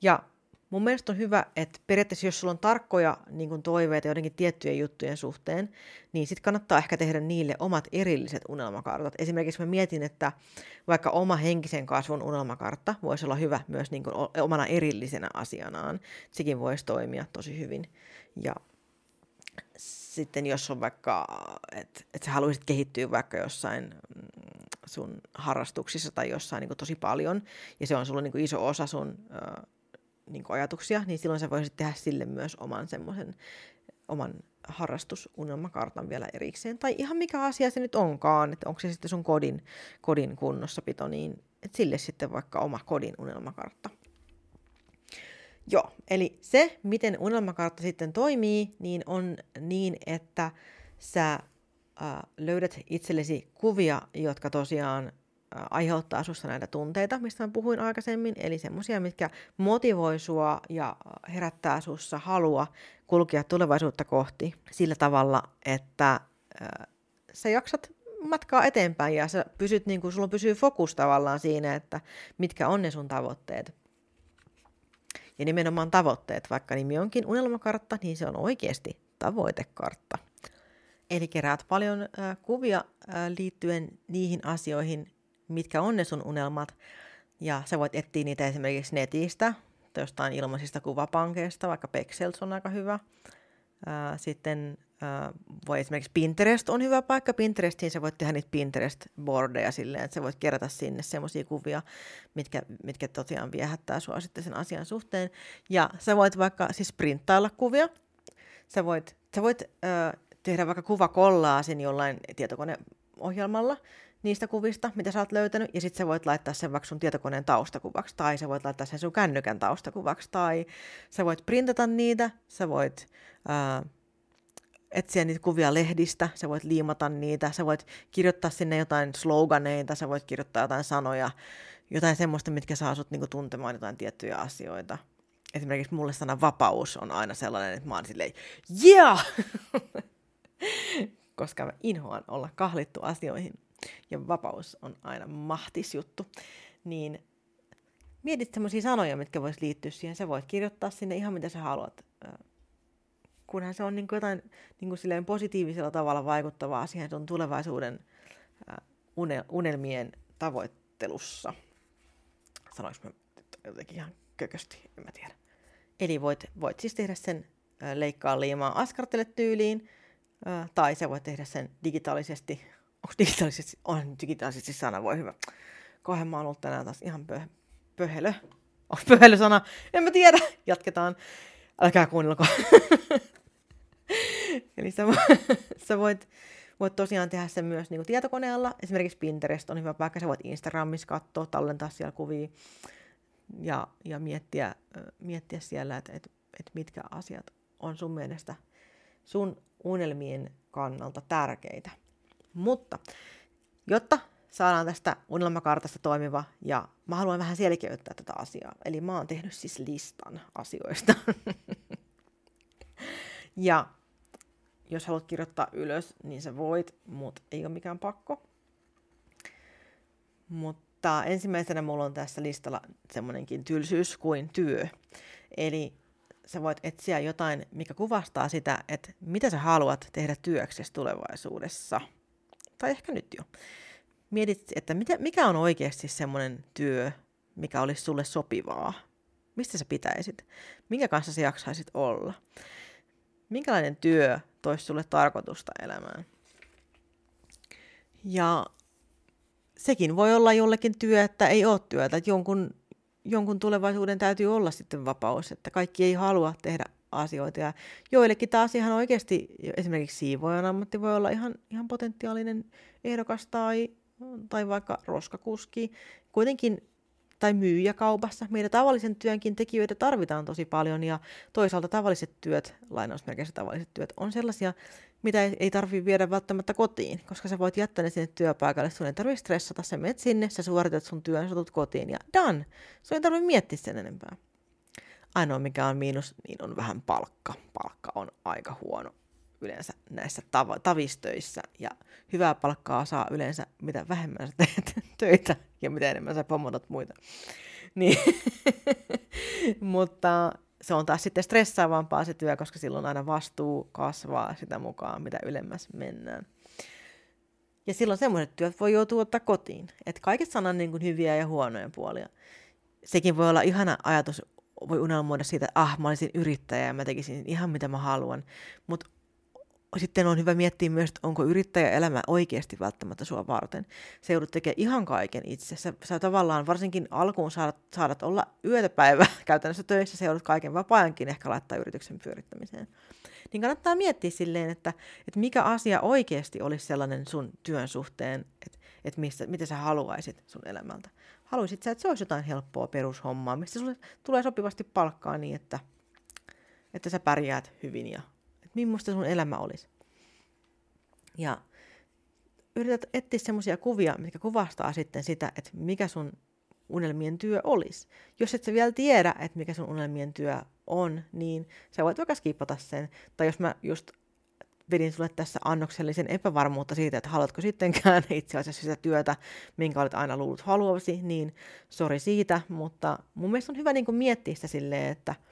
Ja Mun mielestä on hyvä, että periaatteessa jos sulla on tarkkoja niin kun toiveita joidenkin tiettyjen juttujen suhteen, niin sitten kannattaa ehkä tehdä niille omat erilliset unelmakartat. Esimerkiksi mä mietin, että vaikka oma henkisen kasvun unelmakartta voisi olla hyvä myös niin kun omana erillisenä asianaan. Sekin voisi toimia tosi hyvin. Ja sitten jos on vaikka, että et sä haluaisit kehittyä vaikka jossain mm, sun harrastuksissa tai jossain niin tosi paljon, ja se on sulla niin iso osa sun niin kuin ajatuksia, niin silloin sä voisit tehdä sille myös oman semmoisen oman harrastusunelmakartan vielä erikseen. Tai ihan mikä asia se nyt onkaan, että onko se sitten sun kodin, kodin kunnossapito, niin että sille sitten vaikka oma kodin unelmakartta. Joo, eli se, miten unelmakartta sitten toimii, niin on niin, että sä äh, löydät itsellesi kuvia, jotka tosiaan aiheuttaa sinussa näitä tunteita, mistä mä puhuin aikaisemmin, eli semmoisia, mitkä motivoi sua ja herättää sinussa halua kulkea tulevaisuutta kohti sillä tavalla, että äh, sä jaksat matkaa eteenpäin ja sä pysyt, niin kuin, sulla pysyy fokus tavallaan siinä, että mitkä on ne sun tavoitteet. Ja nimenomaan tavoitteet, vaikka nimi onkin unelmakartta, niin se on oikeasti tavoitekartta. Eli keräät paljon äh, kuvia äh, liittyen niihin asioihin, mitkä on ne sun unelmat. Ja sä voit etsiä niitä esimerkiksi netistä, tai jostain ilmaisista kuvapankeista, vaikka Pexels on aika hyvä. Sitten voi esimerkiksi Pinterest on hyvä paikka. Pinterestiin sä voit tehdä niitä Pinterest-bordeja silleen, että sä voit kerätä sinne semmoisia kuvia, mitkä, mitkä tosiaan viehättää sua sitten sen asian suhteen. Ja sä voit vaikka siis printtailla kuvia. Sä voit, sä voit äh, tehdä vaikka kuvakollaasin jollain tietokoneohjelmalla niistä kuvista, mitä sä oot löytänyt, ja sitten sä voit laittaa sen vaikka sun tietokoneen taustakuvaksi, tai sä voit laittaa sen sun kännykän taustakuvaksi, tai sä voit printata niitä, sä voit äh, etsiä niitä kuvia lehdistä, sä voit liimata niitä, sä voit kirjoittaa sinne jotain sloganeita, sä voit kirjoittaa jotain sanoja, jotain semmoista, mitkä saa sut niinku tuntemaan jotain tiettyjä asioita. Esimerkiksi mulle sana vapaus on aina sellainen, että mä oon silleen, yeah! <laughs> Koska mä inhoan olla kahlittu asioihin. Ja vapaus on aina mahtis juttu. Niin mietit semmoisia sanoja, mitkä vois liittyä siihen. Sä voit kirjoittaa sinne ihan mitä sä haluat kunhan se on niin kuin jotain niin kuin silleen positiivisella tavalla vaikuttavaa siihen sun tulevaisuuden unelmien tavoittelussa. Sanoinko mä jotenkin ihan kökösti, en mä tiedä. Eli voit, voit siis tehdä sen leikkaa liimaa askartele tyyliin, tai sä voit tehdä sen digitaalisesti. Onko digitaalisesti? On digitaalisesti sana, voi hyvä. Kohan mä oon ollut tänään taas ihan pö, pöhelö. Onko pöhelö sana? En mä tiedä. Jatketaan. Älkää kuunnelko. <laughs> <laughs> Eli sä, <laughs> sä voit, voit tosiaan tehdä sen myös niin kuin tietokoneella. Esimerkiksi Pinterest on hyvä paikka. Sä voit Instagramissa katsoa, tallentaa siellä kuvia ja, ja miettiä, miettiä siellä, että et, et mitkä asiat on sun mielestä sun unelmien kannalta tärkeitä. Mutta jotta saadaan tästä unelmakartasta toimiva, ja mä haluan vähän selkeyttää tätä asiaa. Eli mä oon tehnyt siis listan asioista. <laughs> ja jos haluat kirjoittaa ylös, niin sä voit, mutta ei ole mikään pakko. Mutta ensimmäisenä mulla on tässä listalla semmoinenkin tylsyys kuin työ. Eli sä voit etsiä jotain, mikä kuvastaa sitä, että mitä sä haluat tehdä työksesi tulevaisuudessa. Tai ehkä nyt jo. Mietit, että mikä on oikeasti semmoinen työ, mikä olisi sulle sopivaa. Mistä sä pitäisit? Minkä kanssa sä jaksaisit olla? Minkälainen työ toisi sulle tarkoitusta elämään. Ja sekin voi olla jollekin työ, että ei ole työtä, että jonkun, jonkun tulevaisuuden täytyy olla sitten vapaus, että kaikki ei halua tehdä asioita. Ja joillekin taas ihan oikeasti, esimerkiksi siivoajan ammatti voi olla ihan, ihan potentiaalinen ehdokas tai, tai vaikka roskakuski. Kuitenkin tai myyjä kaupassa. Meidän tavallisen työnkin tekijöitä tarvitaan tosi paljon ja toisaalta tavalliset työt, lainausmerkeissä tavalliset työt, on sellaisia, mitä ei, ei tarvitse viedä välttämättä kotiin, koska sä voit jättää ne sinne työpaikalle. Sun ei tarvitse stressata, sä menet sinne, sä suoritat sun työn, sä tulet kotiin ja done. Sun ei tarvitse miettiä sen enempää. Ainoa mikä on miinus, niin on vähän palkka. Palkka on aika huono yleensä näissä tav- tavistöissä. Ja hyvää palkkaa saa yleensä, mitä vähemmän sä teet <laughs> töitä ja mitä enemmän sä pomotat muita. <laughs> Niin. <laughs> Mutta se on taas sitten stressaavampaa se työ, koska silloin aina vastuu kasvaa sitä mukaan, mitä ylemmäs mennään. Ja silloin semmoiset työt voi joutua ottaa kotiin. Että kaikessa on niin kuin hyviä ja huonoja puolia. Sekin voi olla ihana ajatus, voi unelmoida siitä, että ah, mä olisin yrittäjä ja mä tekisin ihan mitä mä haluan. Mutta sitten on hyvä miettiä myös, että onko yrittäjäelämä oikeasti välttämättä sua varten. Se joudut tekemään ihan kaiken itse. Sä, sä tavallaan varsinkin alkuun saadat, saadat olla yötä päivää <laughs> käytännössä töissä, se joudut kaiken vapaa-ajankin ehkä laittaa yrityksen pyörittämiseen. Niin kannattaa miettiä silleen, että, että mikä asia oikeasti olisi sellainen sun työn suhteen, että, että mistä, mitä sä haluaisit sun elämältä. Haluaisit sä, että se olisi jotain helppoa perushommaa, mistä sulle tulee sopivasti palkkaa niin, että, että sä pärjäät hyvin ja millaista sun elämä olisi. Ja yrität etsiä semmoisia kuvia, mitkä kuvastaa sitten sitä, että mikä sun unelmien työ olisi. Jos et sä vielä tiedä, että mikä sun unelmien työ on, niin sä voit vaikka skipata sen. Tai jos mä just vedin sulle tässä annoksellisen epävarmuutta siitä, että haluatko sittenkään <laughs> itse asiassa sitä työtä, minkä olet aina luullut haluavasi, niin sori siitä, mutta mun mielestä on hyvä niin miettiä sitä silleen, että –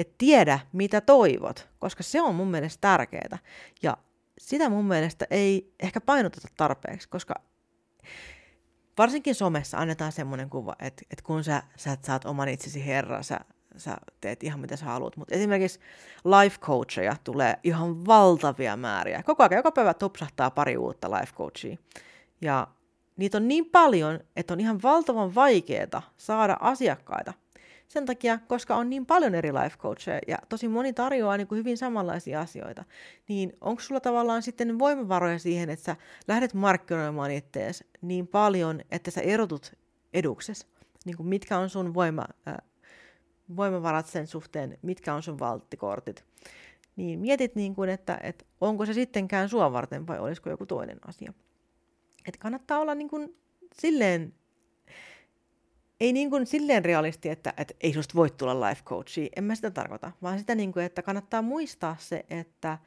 että tiedä, mitä toivot, koska se on mun mielestä tärkeää. Ja sitä mun mielestä ei ehkä painoteta tarpeeksi, koska varsinkin somessa annetaan semmoinen kuva, että, että kun sä, sä saat oman itsesi herra, sä, sä teet ihan mitä sä haluat. Mutta esimerkiksi life coacheja tulee ihan valtavia määriä. Koko ajan, joka päivä topsahtaa pari uutta life coachia. Ja niitä on niin paljon, että on ihan valtavan vaikeaa saada asiakkaita. Sen takia, koska on niin paljon eri life coacheja ja tosi moni tarjoaa niin kuin hyvin samanlaisia asioita, niin onko sulla tavallaan sitten voimavaroja siihen, että sä lähdet markkinoimaan ittees niin paljon, että sä erotut edukses? Niin kuin mitkä on sun voima, äh, voimavarat sen suhteen, mitkä on sun valttikortit? Niin mietit, niin kuin, että, että onko se sittenkään sua varten vai olisiko joku toinen asia. Et kannattaa olla niin kuin silleen ei niin kuin silleen realisti, että, että ei susta voi tulla life coachi, en mä sitä tarkoita, vaan sitä, niin kuin, että kannattaa muistaa se, että,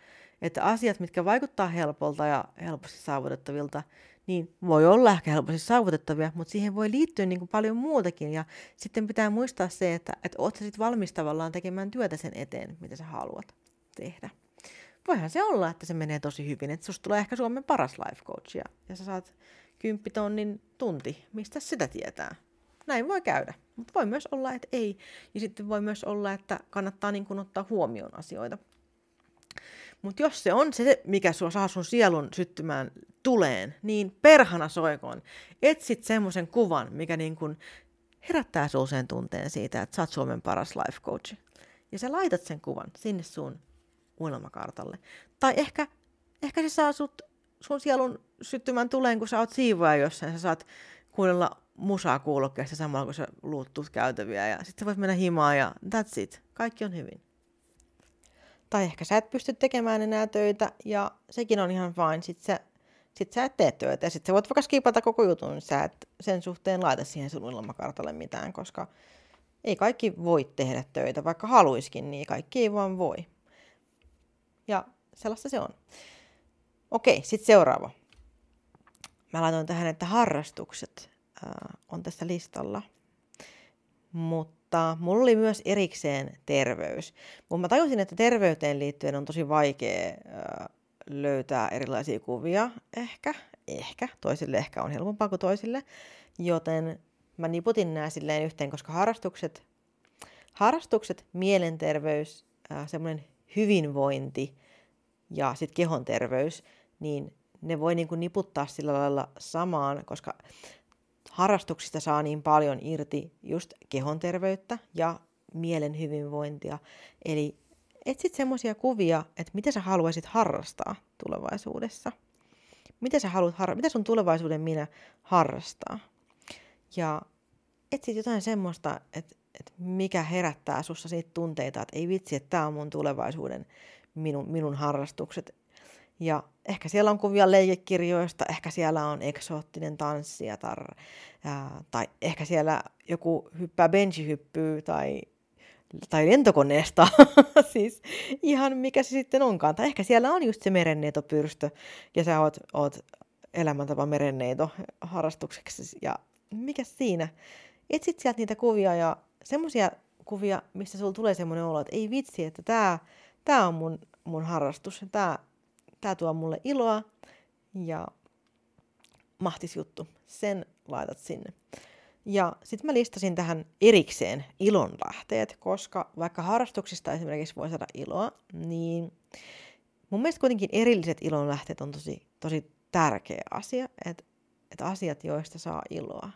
että asiat, mitkä vaikuttaa helpolta ja helposti saavutettavilta, niin voi olla ehkä helposti saavutettavia, mutta siihen voi liittyä niin kuin paljon muutakin. Ja sitten pitää muistaa se, että, että oot sä sit valmis tavallaan tekemään työtä sen eteen, mitä sä haluat tehdä. Voihan se olla, että se menee tosi hyvin, että susta tulee ehkä Suomen paras life coach ja, ja sä saat kymppitonnin tunti. Mistä sitä tietää? Näin voi käydä. Mutta voi myös olla, että ei. Ja sitten voi myös olla, että kannattaa niin kun ottaa huomioon asioita. Mutta jos se on se, mikä sua saa sun sielun syttymään tuleen, niin perhana soikoon. Etsit semmoisen kuvan, mikä niin kun herättää sun sen tunteen siitä, että sä oot Suomen paras life coach. Ja sä laitat sen kuvan sinne sun unelmakartalle. Tai ehkä, ehkä se saa sut, sun sielun syttymään tuleen, kun sä oot siivoja jossain. Sä saat kuunnella musaa kuulokkeesta samalla, kun sä luuttuut käytäviä ja sitten sä voit mennä himaan ja that's it. Kaikki on hyvin. Tai ehkä sä et pysty tekemään enää töitä ja sekin on ihan fine. Sitten sä, sit sä et tee töitä ja sitten sä voit vaikka skipata koko jutun, niin sä et sen suhteen laita siihen sun ilmakartalle mitään, koska ei kaikki voi tehdä töitä, vaikka haluiskin, niin kaikki ei vaan voi. Ja sellaista se on. Okei, sitten seuraava. Mä laitoin tähän, että harrastukset on tässä listalla. Mutta mulla oli myös erikseen terveys. Mutta mä tajusin, että terveyteen liittyen on tosi vaikea löytää erilaisia kuvia. Ehkä, ehkä. Toisille ehkä on helpompaa kuin toisille. Joten mä niputin nämä silleen yhteen, koska harrastukset, harrastukset mielenterveys, semmoinen hyvinvointi ja sitten kehon terveys, niin ne voi niin kuin niputtaa sillä lailla samaan, koska harrastuksista saa niin paljon irti just kehon terveyttä ja mielen hyvinvointia. Eli etsit semmoisia kuvia, että mitä sä haluaisit harrastaa tulevaisuudessa. Mitä sä haluat, har- mitä sun tulevaisuuden minä harrastaa. Ja etsit jotain semmoista, että, että mikä herättää sussa siitä tunteita, että ei vitsi, että tämä on mun tulevaisuuden minun, minun harrastukset. Ja ehkä siellä on kuvia leikekirjoista, ehkä siellä on eksoottinen tanssijatar, ää, tai ehkä siellä joku hyppää benchihyppyy tai, tai lentokoneesta, <laughs> siis ihan mikä se sitten onkaan. Tai ehkä siellä on just se merenneitopyrstö, ja sä oot, oot elämäntapa merenneito harrastukseksi, ja mikä siinä? Etsit sieltä niitä kuvia ja semmoisia kuvia, missä sulla tulee semmoinen olo, että ei vitsi, että tämä tää on mun, mun harrastus, tämä Tämä tuo mulle iloa ja mahtis juttu. Sen laitat sinne. Ja sitten mä listasin tähän erikseen ilonlähteet, koska vaikka harrastuksista esimerkiksi voi saada iloa, niin mun mielestä kuitenkin erilliset ilonlähteet on tosi, tosi tärkeä asia, että et asiat, joista saa iloa.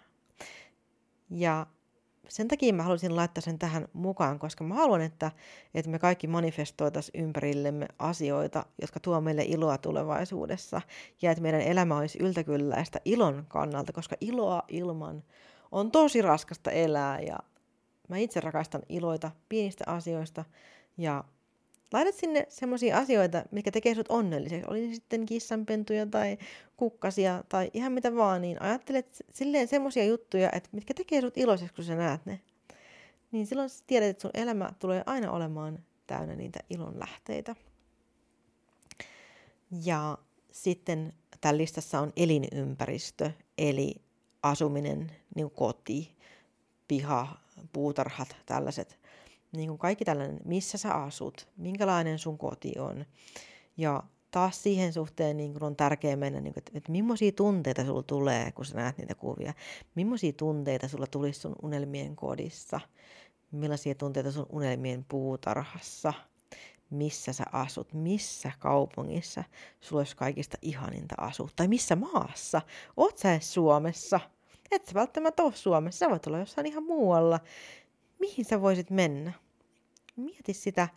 Ja sen takia mä halusin laittaa sen tähän mukaan, koska mä haluan, että, että me kaikki manifestoitaisiin ympärillemme asioita, jotka tuo meille iloa tulevaisuudessa, ja että meidän elämä olisi yltäkylläistä ilon kannalta, koska iloa ilman on tosi raskasta elää, ja mä itse rakastan iloita pienistä asioista, ja laitat sinne semmoisia asioita, mikä tekee sut onnelliseksi. Oli sitten kissanpentuja tai kukkasia tai ihan mitä vaan, niin ajattelet silleen semmoisia juttuja, että mitkä tekee sut iloiseksi, kun sä näet ne. Niin silloin sä tiedät, että sun elämä tulee aina olemaan täynnä niitä ilon lähteitä. Ja sitten tällä listassa on elinympäristö, eli asuminen, niin koti, piha, puutarhat, tällaiset niin kuin kaikki tällainen, missä sä asut, minkälainen sun koti on. Ja taas siihen suhteen niin kuin on tärkeää mennä, niin kuin, että, että millaisia tunteita sulla tulee, kun sä näet niitä kuvia. Millaisia tunteita sulla tulisi sun unelmien kodissa. millaisia tunteita sun unelmien puutarhassa, missä sä asut, missä kaupungissa sulla olisi kaikista ihaninta asua, tai missä maassa. Oot sä edes Suomessa? Et sä välttämättä ole Suomessa, sä voit olla jossain ihan muualla. Mihin sä voisit mennä? Mieti sitä,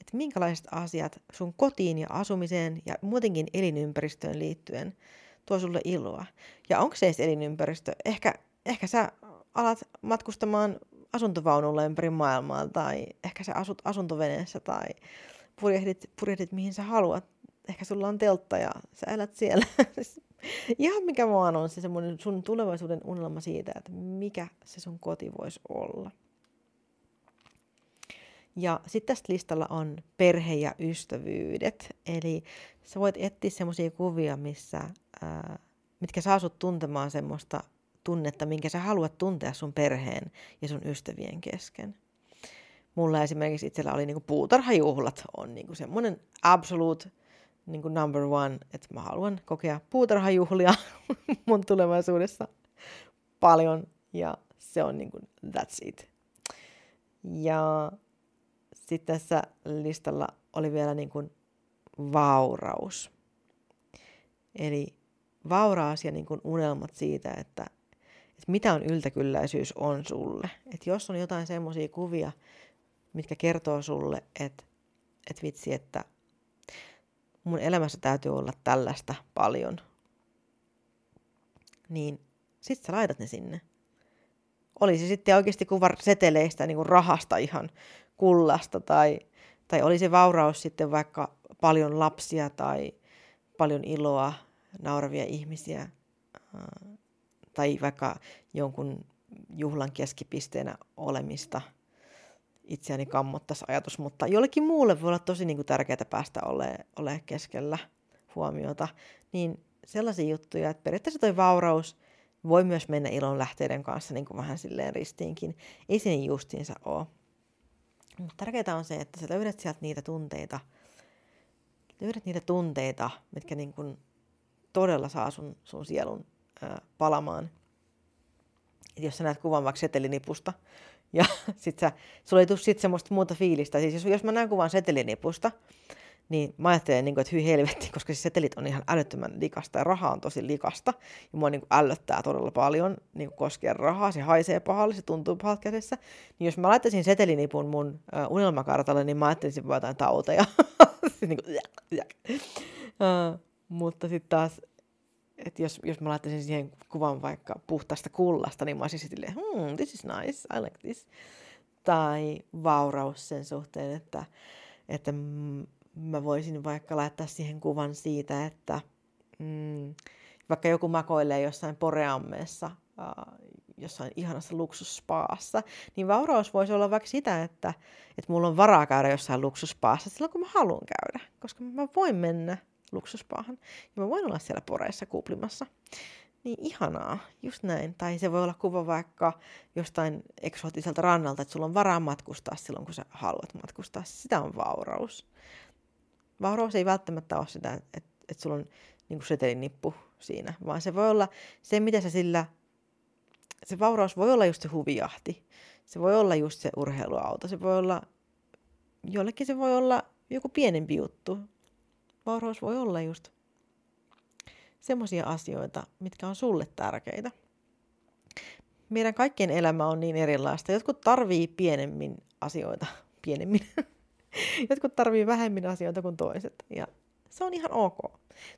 että minkälaiset asiat sun kotiin ja asumiseen ja muutenkin elinympäristöön liittyen tuo sulle iloa. Ja onko se edes elinympäristö? Ehkä, ehkä sä alat matkustamaan asuntovaunulla ympäri maailmaa tai ehkä sä asut asuntoveneessä tai purjehdit, purjehdit mihin sä haluat. Ehkä sulla on teltta ja sä elät siellä. <laughs> Ihan mikä vaan on se sun tulevaisuuden unelma siitä, että mikä se sun koti voisi olla. Ja sitten tästä listalla on perhe ja ystävyydet. Eli sä voit etsiä semmoisia kuvia, missä, ää, mitkä saa sut tuntemaan semmoista tunnetta, minkä sä haluat tuntea sun perheen ja sun ystävien kesken. Mulla esimerkiksi itsellä oli niinku puutarhajuhlat on niinku semmoinen absolute niinku number one, että mä haluan kokea puutarhajuhlia <laughs> mun tulevaisuudessa paljon ja se on niinku that's it. Ja sitten tässä listalla oli vielä niin kuin vauraus. Eli vauraus ja niin kuin unelmat siitä, että, että mitä on yltäkylläisyys on sulle. Että jos on jotain semmoisia kuvia, mitkä kertoo sulle, että, että vitsi, että mun elämässä täytyy olla tällaista paljon, niin sit sä laitat ne sinne. Olisi sitten oikeasti kuva seteleistä, niin kuin rahasta ihan kullasta tai, tai oli se vauraus sitten vaikka paljon lapsia tai paljon iloa, nauravia ihmisiä tai vaikka jonkun juhlan keskipisteenä olemista. Itseäni kammottaisi ajatus, mutta jollekin muulle voi olla tosi niin kuin tärkeää päästä olemaan ole keskellä huomiota. Niin sellaisia juttuja, että periaatteessa toi vauraus voi myös mennä ilon lähteiden kanssa niin kuin vähän silleen ristiinkin. Ei se niin justiinsa ole. Tärkeää on se, että sä löydät sieltä niitä tunteita, löydät niitä tunteita, mitkä niin kun todella saa sun, sun sielun ää, palamaan. Et jos sä näet kuvan vaikka setelinipusta, ja <laughs> sit sä, sulla ei tule sit semmoista muuta fiilistä. Siis jos, jos mä näen kuvan setelinipusta, niin mä ajattelen, niin kuin, että hyi helvetti, <laughs> koska siis setelit on ihan älyttömän likasta ja raha on tosi likasta. Ja mua niin kuin, ällöttää todella paljon niin kuin koskien rahaa. Se haisee pahalle, se tuntuu pahalta kädessä. Niin jos mä laittaisin setelinipun mun uh, unelmakartalle, niin mä ajattelisin vaan jotain tauteja. <laughs> niin kuin, uh, mutta sitten taas, että jos, jos mä laittaisin siihen kuvan vaikka puhtaasta kullasta, niin mä olisin silleen, hmm, this is nice, I like this. Tai vauraus sen suhteen, että, että mä voisin vaikka laittaa siihen kuvan siitä, että mm, vaikka joku makoilee jossain poreammeessa, äh, jossain ihanassa luksusspaassa, niin vauraus voisi olla vaikka sitä, että, että mulla on varaa käydä jossain luksusspaassa silloin, kun mä haluan käydä, koska mä voin mennä luksuspaahan ja mä voin olla siellä poreissa kuplimassa. Niin ihanaa, just näin. Tai se voi olla kuva vaikka jostain eksoottiselta rannalta, että sulla on varaa matkustaa silloin, kun sä haluat matkustaa. Sitä on vauraus. Vauraus ei välttämättä ole sitä, että, että sulla on niin kuin setelinippu siinä, vaan se voi olla se, mitä sä sillä, se vauraus voi olla just se huvijahti, se voi olla just se urheiluauto, se voi olla, jollekin se voi olla joku pienempi juttu. Vauraus voi olla just semmoisia asioita, mitkä on sulle tärkeitä. Meidän kaikkien elämä on niin erilaista. Jotkut tarvii pienemmin asioita, pienemmin, <laughs> Jotkut tarvii vähemmän asioita kuin toiset. Ja se on ihan ok.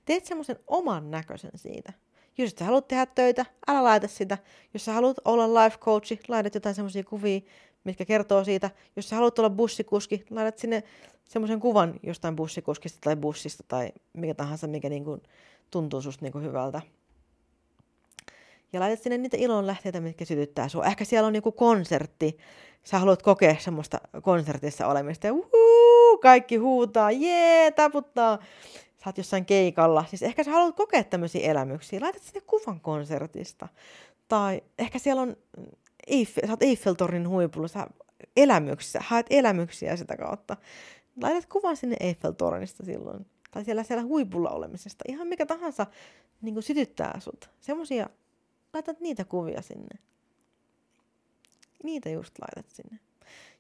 Teet semmoisen oman näköisen siitä. Jos sä haluat tehdä töitä, älä laita sitä. Jos sä haluat olla life coachi, laitat jotain semmoisia kuvia, mitkä kertoo siitä. Jos sä haluat olla bussikuski, laitat sinne semmoisen kuvan jostain bussikuskista tai bussista tai mikä tahansa, mikä niinku tuntuu susta niinku hyvältä. Ja laitat sinne niitä ilonlähteitä, mitkä sytyttää sua. Ehkä siellä on joku konsertti, sä haluat kokea semmoista konsertissa olemista ja uhuu, kaikki huutaa, jee, taputtaa. Sä oot jossain keikalla. Siis ehkä sä haluat kokea tämmöisiä elämyksiä. Laitat sinne kuvan konsertista. Tai ehkä siellä on, Eiffel, sä oot Eiffeltornin huipulla, sä elämyksiä, haet elämyksiä sitä kautta. Laitat kuvan sinne Eiffeltornista silloin. Tai siellä, siellä huipulla olemisesta. Ihan mikä tahansa niin sytyttää sut. Semmoisia, laitat niitä kuvia sinne niitä just laitat sinne.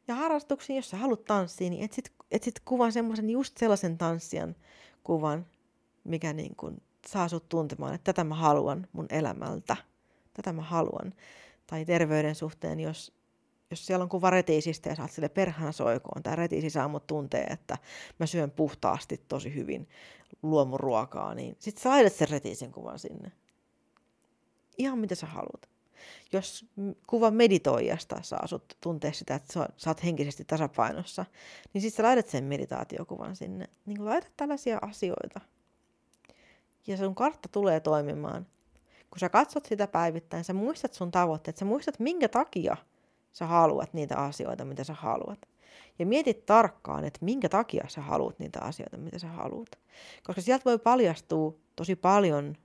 Ja harrastuksiin, jos sä haluat tanssia, niin etsit, etsit kuvan semmoisen just sellaisen tanssijan kuvan, mikä niin kuin saa sut tuntemaan, että tätä mä haluan mun elämältä. Tätä mä haluan. Tai terveyden suhteen, jos, jos siellä on kuva retiisistä ja oot sille perhana soikoon, tai retiisi saa mut tuntee, että mä syön puhtaasti tosi hyvin luomuruokaa, niin sit sä laitat sen retiisin kuvan sinne. Ihan mitä sä haluat. Jos kuva meditoijasta saa sut tuntea sitä, että sä oot henkisesti tasapainossa, niin sitten sä laitat sen meditaatiokuvan sinne. Niin laitat tällaisia asioita. Ja sun kartta tulee toimimaan. Kun sä katsot sitä päivittäin, sä muistat sun tavoitteet, sä muistat minkä takia sä haluat niitä asioita, mitä sä haluat. Ja mietit tarkkaan, että minkä takia sä haluat niitä asioita, mitä sä haluat. Koska sieltä voi paljastua tosi paljon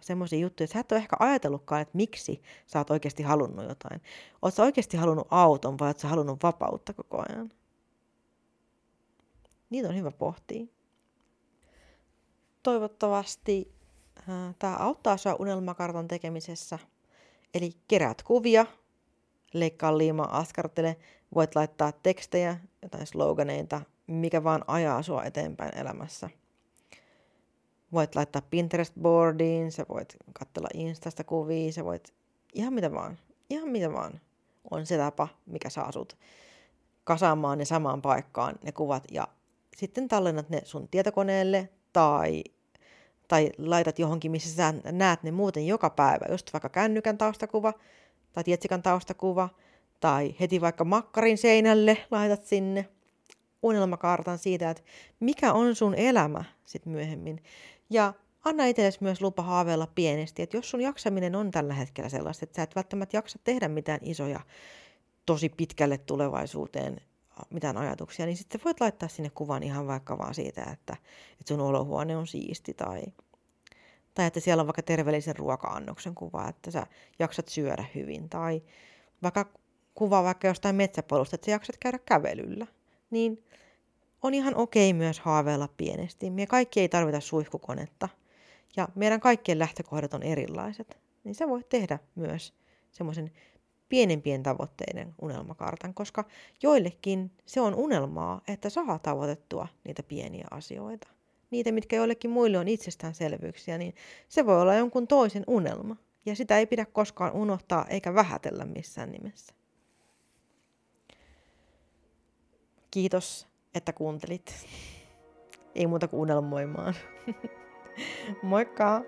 semmoisia juttuja, että sä et ole ehkä ajatellutkaan, että miksi sä oot oikeasti halunnut jotain. Oot sä oikeasti halunnut auton vai oot sä halunnut vapautta koko ajan? Niitä on hyvä pohtia. Toivottavasti äh, tämä auttaa sinua unelmakartan tekemisessä. Eli keräät kuvia, leikkaa liimaa, askartele, voit laittaa tekstejä, jotain sloganeita, mikä vaan ajaa sua eteenpäin elämässä – voit laittaa Pinterest-boardiin, sä voit katsella Instasta kuvia, sä voit ihan mitä vaan, ihan mitä vaan on se tapa, mikä saa sut kasaamaan ne samaan paikkaan ne kuvat ja sitten tallennat ne sun tietokoneelle tai, tai laitat johonkin, missä sä näet ne muuten joka päivä, just vaikka kännykän taustakuva tai tietsikan taustakuva tai heti vaikka makkarin seinälle laitat sinne unelmakartan siitä, että mikä on sun elämä sitten myöhemmin. Ja anna itsellesi myös lupa haaveilla pienesti, että jos sun jaksaminen on tällä hetkellä sellaista, että sä et välttämättä jaksa tehdä mitään isoja, tosi pitkälle tulevaisuuteen mitään ajatuksia, niin sitten voit laittaa sinne kuvan ihan vaikka vaan siitä, että, että sun olohuone on siisti tai, tai että siellä on vaikka terveellisen ruoka-annoksen kuva, että sä jaksat syödä hyvin tai vaikka kuva vaikka jostain metsäpolusta, että sä jaksat käydä kävelyllä. Niin on ihan okei myös haaveilla pienesti. Me kaikki ei tarvita suihkukonetta. Ja meidän kaikkien lähtökohdat on erilaiset. Niin sä voit tehdä myös semmoisen pienempien tavoitteiden unelmakartan, koska joillekin se on unelmaa, että saa tavoitettua niitä pieniä asioita. Niitä, mitkä joillekin muille on itsestäänselvyyksiä, niin se voi olla jonkun toisen unelma. Ja sitä ei pidä koskaan unohtaa eikä vähätellä missään nimessä. Kiitos että kuuntelit. Ei muuta kuin unelmoimaan. <laughs> Moikka!